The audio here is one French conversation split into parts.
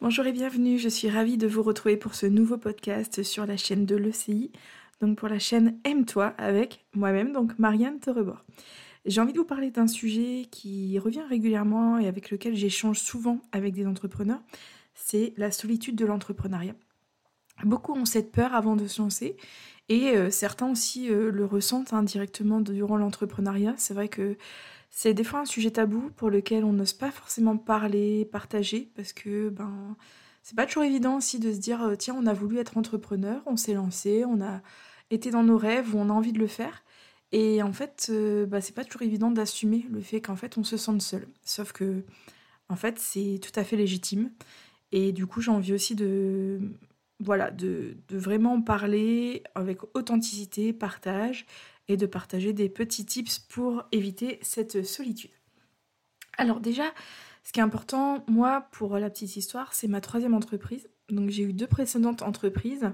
Bonjour et bienvenue, je suis ravie de vous retrouver pour ce nouveau podcast sur la chaîne de l'ECI, donc pour la chaîne Aime-toi avec moi-même, donc Marianne Terebord. J'ai envie de vous parler d'un sujet qui revient régulièrement et avec lequel j'échange souvent avec des entrepreneurs, c'est la solitude de l'entrepreneuriat. Beaucoup ont cette peur avant de se lancer et euh, certains aussi euh, le ressentent indirectement durant l'entrepreneuriat. C'est vrai que c'est des fois un sujet tabou pour lequel on n'ose pas forcément parler, partager, parce que ben c'est pas toujours évident aussi de se dire euh, tiens on a voulu être entrepreneur, on s'est lancé, on a été dans nos rêves on a envie de le faire. Et en fait, bah, c'est pas toujours évident d'assumer le fait qu'en fait on se sente seul. Sauf que en fait c'est tout à fait légitime. Et du coup j'ai envie aussi de voilà de, vraiment parler avec authenticité, partage, et de partager des petits tips pour éviter cette solitude. Alors déjà, ce qui est important, moi, pour la petite histoire, c'est ma troisième entreprise. Donc j'ai eu deux précédentes entreprises.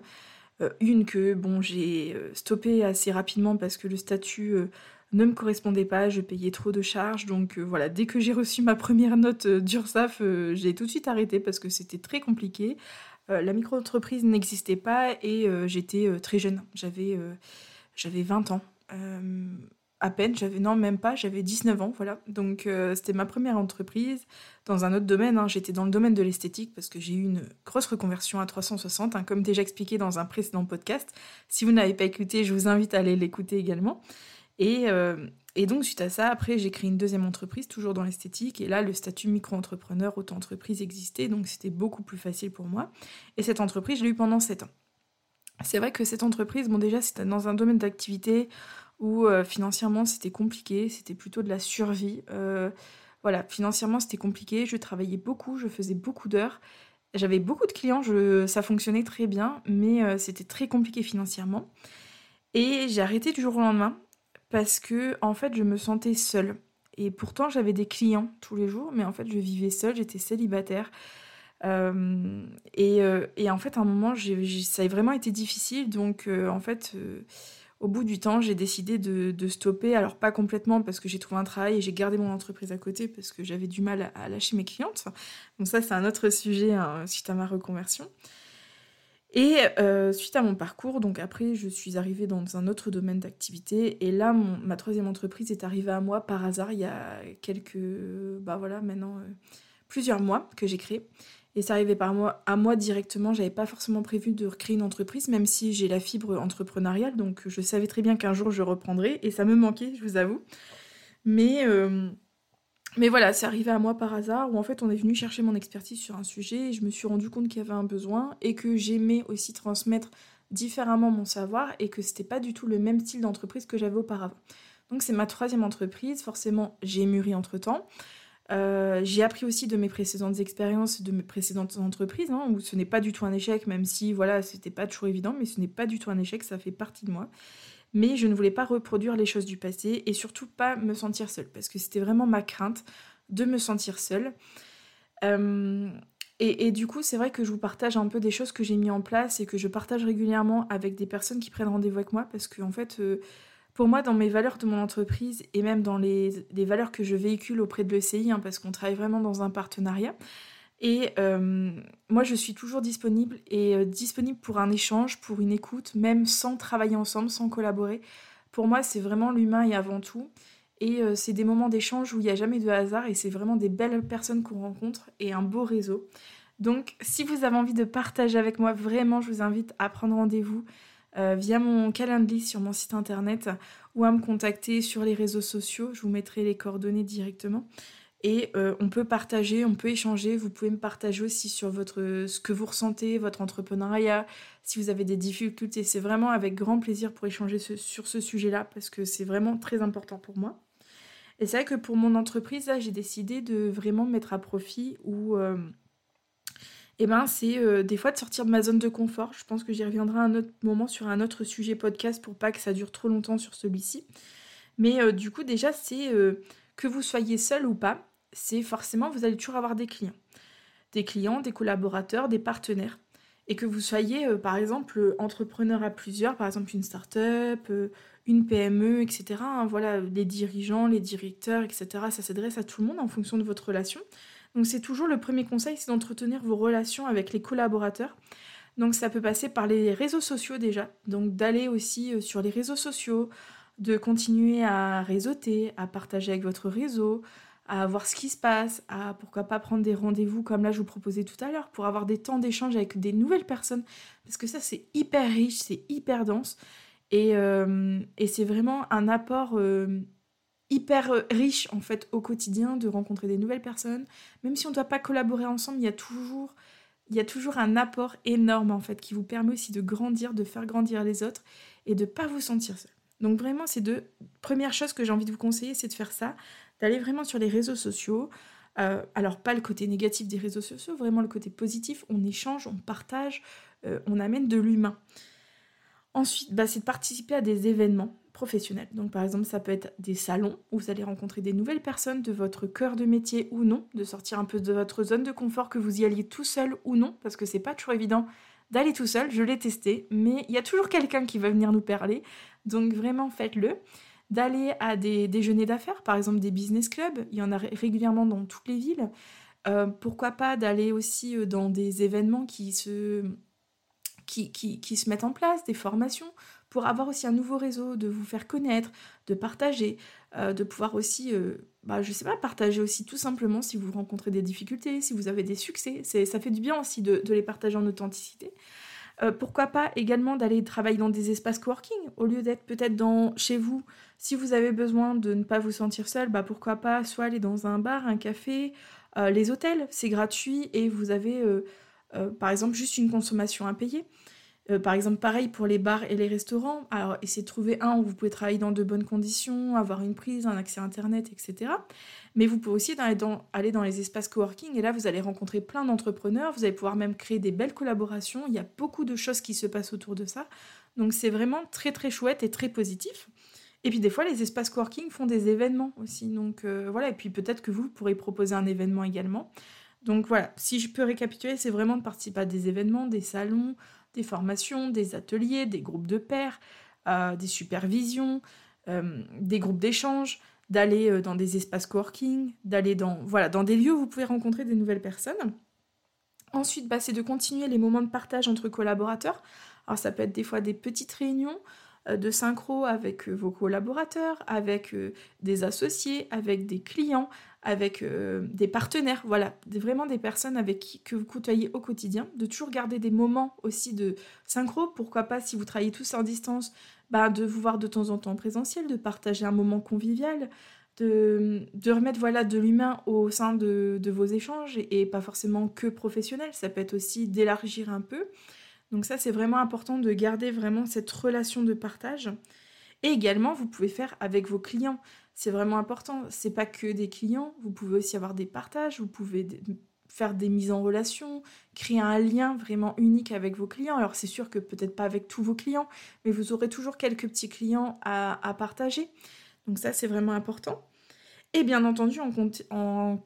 Euh, une que bon j'ai euh, stoppée assez rapidement parce que le statut euh, ne me correspondait pas, je payais trop de charges. Donc voilà, dès que j'ai reçu ma première note d'URSAF, j'ai tout de suite arrêté parce que c'était très compliqué. La micro-entreprise n'existait pas et j'étais très jeune. J'avais j'avais 20 ans. Euh, à peine, j'avais non même pas, j'avais 19 ans, voilà. Donc euh, c'était ma première entreprise dans un autre domaine. Hein. J'étais dans le domaine de l'esthétique parce que j'ai eu une grosse reconversion à 360, hein, comme déjà expliqué dans un précédent podcast. Si vous n'avez pas écouté, je vous invite à aller l'écouter également. Et, euh, et, donc suite à ça, après j'ai créé une deuxième entreprise, toujours dans l'esthétique. Et là, le statut micro-entrepreneur, auto-entreprise existait, donc c'était beaucoup plus facile pour moi. Et cette entreprise, je l'ai eu pendant 7 ans. C'est vrai que cette entreprise, bon déjà c'était dans un domaine d'activité où euh, financièrement c'était compliqué, c'était plutôt de la survie. Euh, voilà, financièrement c'était compliqué, je travaillais beaucoup, je faisais beaucoup d'heures. J'avais beaucoup de clients, ça fonctionnait très bien, mais euh, c'était très compliqué financièrement. Et j'ai arrêté du jour au lendemain parce que en fait je me sentais seule. Et pourtant j'avais des clients tous les jours, mais en fait je vivais seule, j'étais célibataire. Euh, euh, et, en fait, à un moment, ça a vraiment été difficile. Donc, euh, en fait, au bout du temps, j'ai décidé de, stopper. Alors, pas complètement parce que j'ai trouvé un travail et j'ai gardé mon entreprise à côté parce que j'avais du mal à, lâcher mes clientes. Donc, ça, c'est un autre sujet hein, suite à ma reconversion. Et suite à mon parcours, donc après, je suis arrivée dans un autre domaine d'activité. Et là, ma troisième entreprise est arrivée à moi par hasard il y a quelques. Bah voilà, maintenant, plusieurs mois que j'ai créé. Et ça arrivait par à moi directement. J'avais pas forcément prévu de recréer une entreprise, même si j'ai la fibre entrepreneuriale. Donc je savais très bien qu'un jour je reprendrais. Et ça me manquait, je vous avoue. Mais, euh, mais voilà, c'est arrivé à moi par hasard, où en fait on est venu chercher mon expertise sur un sujet. Et je me suis rendu compte qu'il y avait un besoin et que j'aimais aussi transmettre différemment mon savoir et que c'était pas du tout le même style d'entreprise que j'avais auparavant. Donc c'est ma troisième entreprise. Forcément, j'ai mûri entre temps. Euh, j'ai appris aussi de mes précédentes expériences, de mes précédentes entreprises, hein, où ce n'est pas du tout un échec, même si voilà, c'était pas toujours évident, mais ce n'est pas du tout un échec, ça fait partie de moi. Mais je ne voulais pas reproduire les choses du passé et surtout pas me sentir seule, parce que c'était vraiment ma crainte de me sentir seule. Euh, et, du coup, c'est vrai que je vous partage un peu des choses que j'ai mis en place et que je partage régulièrement avec des personnes qui prennent rendez-vous avec moi, parce qu'en en fait, euh, pour moi, dans mes valeurs de mon entreprise et même dans les, valeurs que je véhicule auprès de l'ECI, hein, parce qu'on travaille vraiment dans un partenariat, et euh, moi, je suis toujours disponible et euh, disponible pour un échange, pour une écoute, même sans travailler ensemble, sans collaborer. Pour moi, c'est vraiment l'humain et avant tout. Et euh, c'est des moments d'échange où il n'y a jamais de hasard et c'est vraiment des belles personnes qu'on rencontre et un beau réseau. Donc, si vous avez envie de partager avec moi, vraiment, je vous invite à prendre rendez-vous. Via mon calendrier sur mon site internet ou à me contacter sur les réseaux sociaux. Je vous mettrai les coordonnées directement. Et euh, on peut partager, on peut échanger. Vous pouvez me partager aussi sur votre, ce que vous ressentez, votre entrepreneuriat, si vous avez des difficultés. C'est vraiment avec grand plaisir pour échanger sur ce sujet-là parce que c'est vraiment très important pour moi. Et c'est vrai que pour mon entreprise, là, j'ai décidé de vraiment mettre à profit ou euh, eh ben, c'est euh, des fois de sortir de ma zone de confort. Je pense que j'y reviendrai à un autre moment sur un autre sujet podcast pour pas que ça dure trop longtemps sur celui-ci. Mais du coup, déjà, c'est que vous soyez seul ou pas, c'est forcément, vous allez toujours avoir des clients. Des clients, des collaborateurs, des partenaires. Et que vous soyez, par exemple, entrepreneur à plusieurs, par exemple une start-up, une PME, etc. Hein, voilà, les dirigeants, les directeurs, etc. Ça s'adresse à tout le monde en fonction de votre relation. Donc c'est toujours le premier conseil, c'est d'entretenir vos relations avec les collaborateurs. Donc ça peut passer par les réseaux sociaux déjà, donc d'aller aussi euh, sur les réseaux sociaux, de continuer à réseauter, à partager avec votre réseau, à voir ce qui se passe, à pourquoi pas prendre des rendez-vous comme là je vous proposais tout à l'heure pour avoir des temps d'échange avec des nouvelles personnes parce que ça c'est hyper riche, c'est hyper dense et, euh, c'est vraiment un apport euh, hyper riche en fait au quotidien de rencontrer des nouvelles personnes. Même si on ne doit pas collaborer ensemble, il y a toujours il y a toujours un apport énorme en fait qui vous permet aussi de grandir, de faire grandir les autres et de pas vous sentir seul. Donc vraiment, c'est deux premières choses que j'ai envie de vous conseiller, c'est de faire ça, d'aller vraiment sur les réseaux sociaux. Euh, alors pas le côté négatif des réseaux sociaux, vraiment le côté positif. On échange, on partage, euh, on amène de l'humain. Ensuite, bah, c'est de participer à des événements professionnels. Donc par exemple, ça peut être des salons où vous allez rencontrer des nouvelles personnes de votre cœur de métier ou non, de sortir un peu de votre zone de confort, que vous y alliez tout seul ou non, parce que c'est pas toujours évident d'aller tout seul. Je l'ai testé, mais il y a toujours quelqu'un qui va venir nous parler. Donc vraiment, faites-le d'aller à des déjeuners d'affaires, par exemple des business clubs, il y en a régulièrement dans toutes les villes. Euh, pourquoi pas d'aller aussi euh, dans des événements qui se, qui, qui, se mettent en place, des formations, pour avoir aussi un nouveau réseau, de vous faire connaître, de partager, euh, de pouvoir aussi, bah, je sais pas, partager aussi tout simplement si vous rencontrez des difficultés, si vous avez des succès. Ça fait du bien aussi de les partager en authenticité. Euh, pourquoi pas également d'aller travailler dans des espaces coworking au lieu d'être peut-être dans chez vous. Si vous avez besoin de ne pas vous sentir seul, bah pourquoi pas soit aller dans un bar, un café, euh, les hôtels, c'est gratuit et vous avez euh, par exemple juste une consommation à payer. Euh, par exemple, pareil pour les bars et les restaurants. Alors, essayez de trouver un où vous pouvez travailler dans de bonnes conditions, avoir une prise, un accès à Internet, etc. Mais vous pouvez aussi aller dans, les espaces coworking et là, vous allez rencontrer plein d'entrepreneurs. Vous allez pouvoir même créer des belles collaborations. Il y a beaucoup de choses qui se passent autour de ça. Donc, c'est vraiment très, très chouette et très positif. Et puis des fois, les espaces coworking font des événements aussi. Donc euh, voilà, et puis peut-être que vous pourrez proposer un événement également. Donc voilà, si je peux récapituler, c'est vraiment de participer à des événements, des salons, des formations, des ateliers, des groupes de pairs, euh, des supervisions, euh, des groupes d'échange, d'aller euh, dans des espaces coworking, d'aller dans, voilà, dans des lieux où vous pouvez rencontrer des nouvelles personnes. Ensuite, bah, c'est de continuer les moments de partage entre collaborateurs. Alors ça peut être des fois des petites réunions de synchro avec vos collaborateurs, avec des associés, avec des clients, avec euh, des partenaires, voilà, vraiment des personnes avec qui que vous côtoyez au quotidien, de toujours garder des moments aussi de synchro, pourquoi pas si vous travaillez tous en distance, bah, de vous voir de temps en temps en présentiel, de partager un moment convivial, de, remettre voilà de l'humain au sein de, de, vos échanges et, pas forcément que professionnel, ça peut être aussi d'élargir un peu. Donc ça c'est vraiment important de garder vraiment cette relation de partage. Et également, vous pouvez faire avec vos clients c'est vraiment important. C'est pas que des clients, vous pouvez aussi avoir des partages, vous pouvez faire des mises en relation, créer un lien vraiment unique avec vos clients. Alors c'est sûr que peut-être pas avec tous vos clients, mais vous aurez toujours quelques petits clients à, partager. Donc ça c'est vraiment important. Et bien entendu, en, en,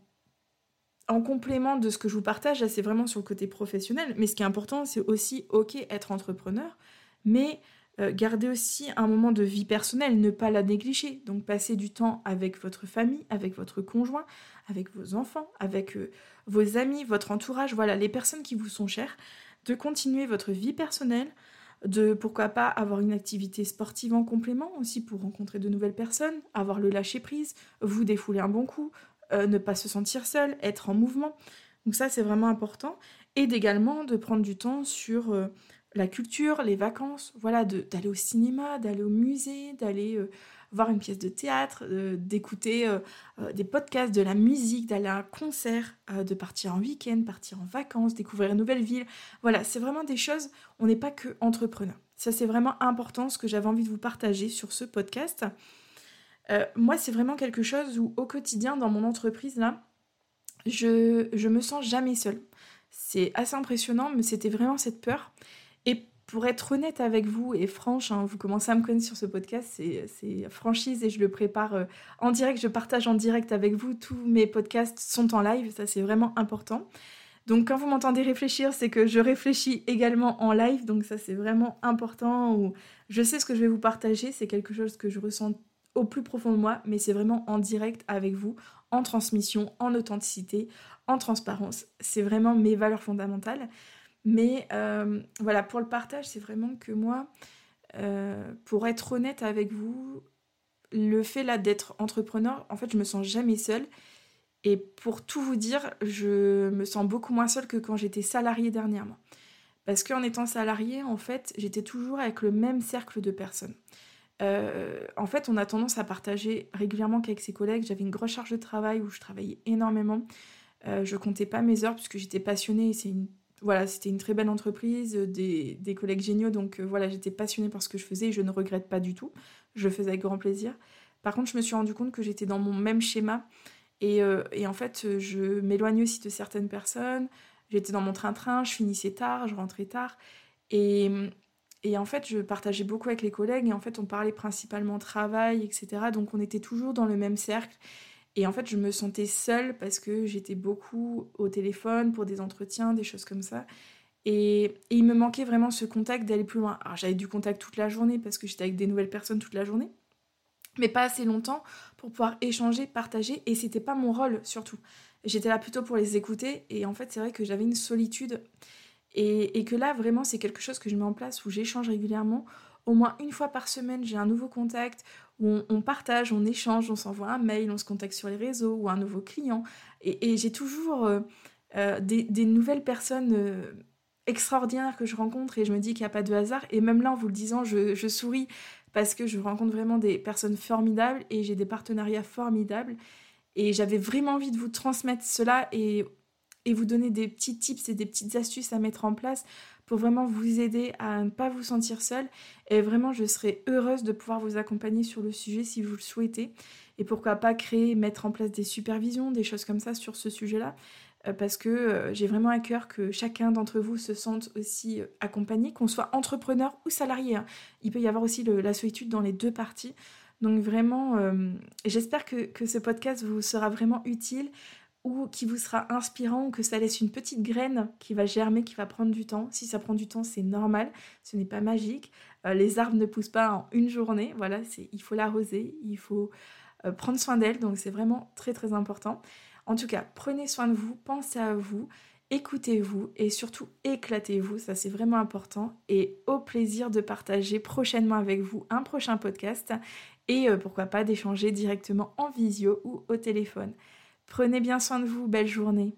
en complément de ce que je vous partage, c'est vraiment sur le côté professionnel. Mais ce qui est important, c'est aussi, ok, être entrepreneur, mais euh, gardez aussi un moment de vie personnelle, ne pas la négliger. Donc passer du temps avec votre famille, avec votre conjoint, avec vos enfants, avec euh, vos amis, votre entourage, voilà, les personnes qui vous sont chères, de continuer votre vie personnelle, de pourquoi pas avoir une activité sportive en complément aussi pour rencontrer de nouvelles personnes, avoir le lâcher prise, vous défouler un bon coup, euh, ne pas se sentir seul, être en mouvement. Donc ça c'est vraiment important. Et également de prendre du temps sur la culture, les vacances, voilà, d'aller au cinéma, d'aller au musée, d'aller euh, voir une pièce de théâtre, euh, d'écouter euh, des podcasts, de la musique, d'aller à un concert, de partir en week-end, partir en vacances, découvrir une nouvelle ville. Voilà, c'est vraiment des choses, on n'est pas que entrepreneur. Ça, c'est vraiment important, ce que j'avais envie de vous partager sur ce podcast. moi, c'est vraiment quelque chose où, au quotidien, dans mon entreprise, là, je, je me sens jamais seule. C'est assez impressionnant, mais c'était vraiment cette peur. Et pour être honnête avec vous et franche, hein, vous commencez à me connaître sur ce podcast, c'est franchise et je le prépare euh, en direct, je partage en direct avec vous. Tous mes podcasts sont en live, ça c'est vraiment important. Donc quand vous m'entendez réfléchir, c'est que je réfléchis également en live, donc ça c'est vraiment important. Ou je sais ce que je vais vous partager, c'est quelque chose que je ressens au plus profond de moi, mais c'est vraiment en direct avec vous, en transmission, en authenticité, en transparence. C'est vraiment mes valeurs fondamentales. Mais euh, voilà, pour le partage, c'est vraiment que moi, euh, pour être honnête avec vous, le fait là d'être entrepreneur, en fait, je me sens jamais seule. Et pour tout vous dire, je me sens beaucoup moins seule que quand j'étais salariée dernièrement. Parce qu'en étant salariée, en fait, j'étais toujours avec le même cercle de personnes. Euh, en fait, on a tendance à partager régulièrement qu'avec ses collègues. J'avais une grosse charge de travail où je travaillais énormément. Je comptais pas mes heures puisque j'étais passionnée. C'est une, voilà, c'était une très belle entreprise, des, des collègues géniaux. Donc euh, voilà, j'étais passionnée par ce que je faisais et je ne regrette pas du tout. Je faisais avec grand plaisir. Par contre, je me suis rendu compte que j'étais dans mon même schéma. Et, et en fait, je m'éloignais aussi de certaines personnes. J'étais dans mon train-train, je finissais tard, je rentrais tard. Et, et en fait, je partageais beaucoup avec les collègues et en fait, on parlait principalement travail, etc. Donc, on était toujours dans le même cercle. Et en fait, je me sentais seule parce que j'étais beaucoup au téléphone pour des entretiens, des choses comme ça. Et, et il me manquait vraiment ce contact d'aller plus loin. Alors, j'avais du contact toute la journée parce que j'étais avec des nouvelles personnes toute la journée, mais pas assez longtemps pour pouvoir échanger, partager. Et c'était pas mon rôle surtout. J'étais là plutôt pour les écouter et en fait c'est vrai que j'avais une solitude et, que là vraiment c'est quelque chose que je mets en place où j'échange régulièrement. Au moins une fois par semaine j'ai un nouveau contact où on, partage, on échange, on s'envoie un mail, on se contacte sur les réseaux ou un nouveau client. Et, j'ai toujours euh, euh, des, nouvelles personnes euh, extraordinaires que je rencontre et je me dis qu'il n'y a pas de hasard. Et même là en vous le disant je, souris parce que je rencontre vraiment des personnes formidables et j'ai des partenariats formidables. Et j'avais vraiment envie de vous transmettre cela et vous donner des petits tips et des petites astuces à mettre en place pour vraiment vous aider à ne pas vous sentir seul. Et vraiment, je serais heureuse de pouvoir vous accompagner sur le sujet si vous le souhaitez. Et pourquoi pas créer, mettre en place des supervisions, des choses comme ça sur ce sujet-là. Euh, parce que euh, j'ai vraiment à cœur que chacun d'entre vous se sente aussi euh, accompagné, qu'on soit entrepreneur ou salarié. Hein. Il peut y avoir aussi la solitude dans les deux parties. Donc vraiment, j'espère que, ce podcast vous sera vraiment utile ou qui vous sera inspirant ou que ça laisse une petite graine qui va germer, qui va prendre du temps. Si ça prend du temps, c'est normal, ce n'est pas magique. Euh, les arbres ne poussent pas en une journée, voilà, il faut l'arroser, il faut euh, prendre soin d'elle, donc c'est vraiment très très important. En tout cas, prenez soin de vous, pensez à vous, écoutez-vous et surtout éclatez-vous, ça c'est vraiment important. Et au plaisir de partager prochainement avec vous un prochain podcast et euh, pourquoi pas d'échanger directement en visio ou au téléphone. Prenez bien soin de vous, belle journée.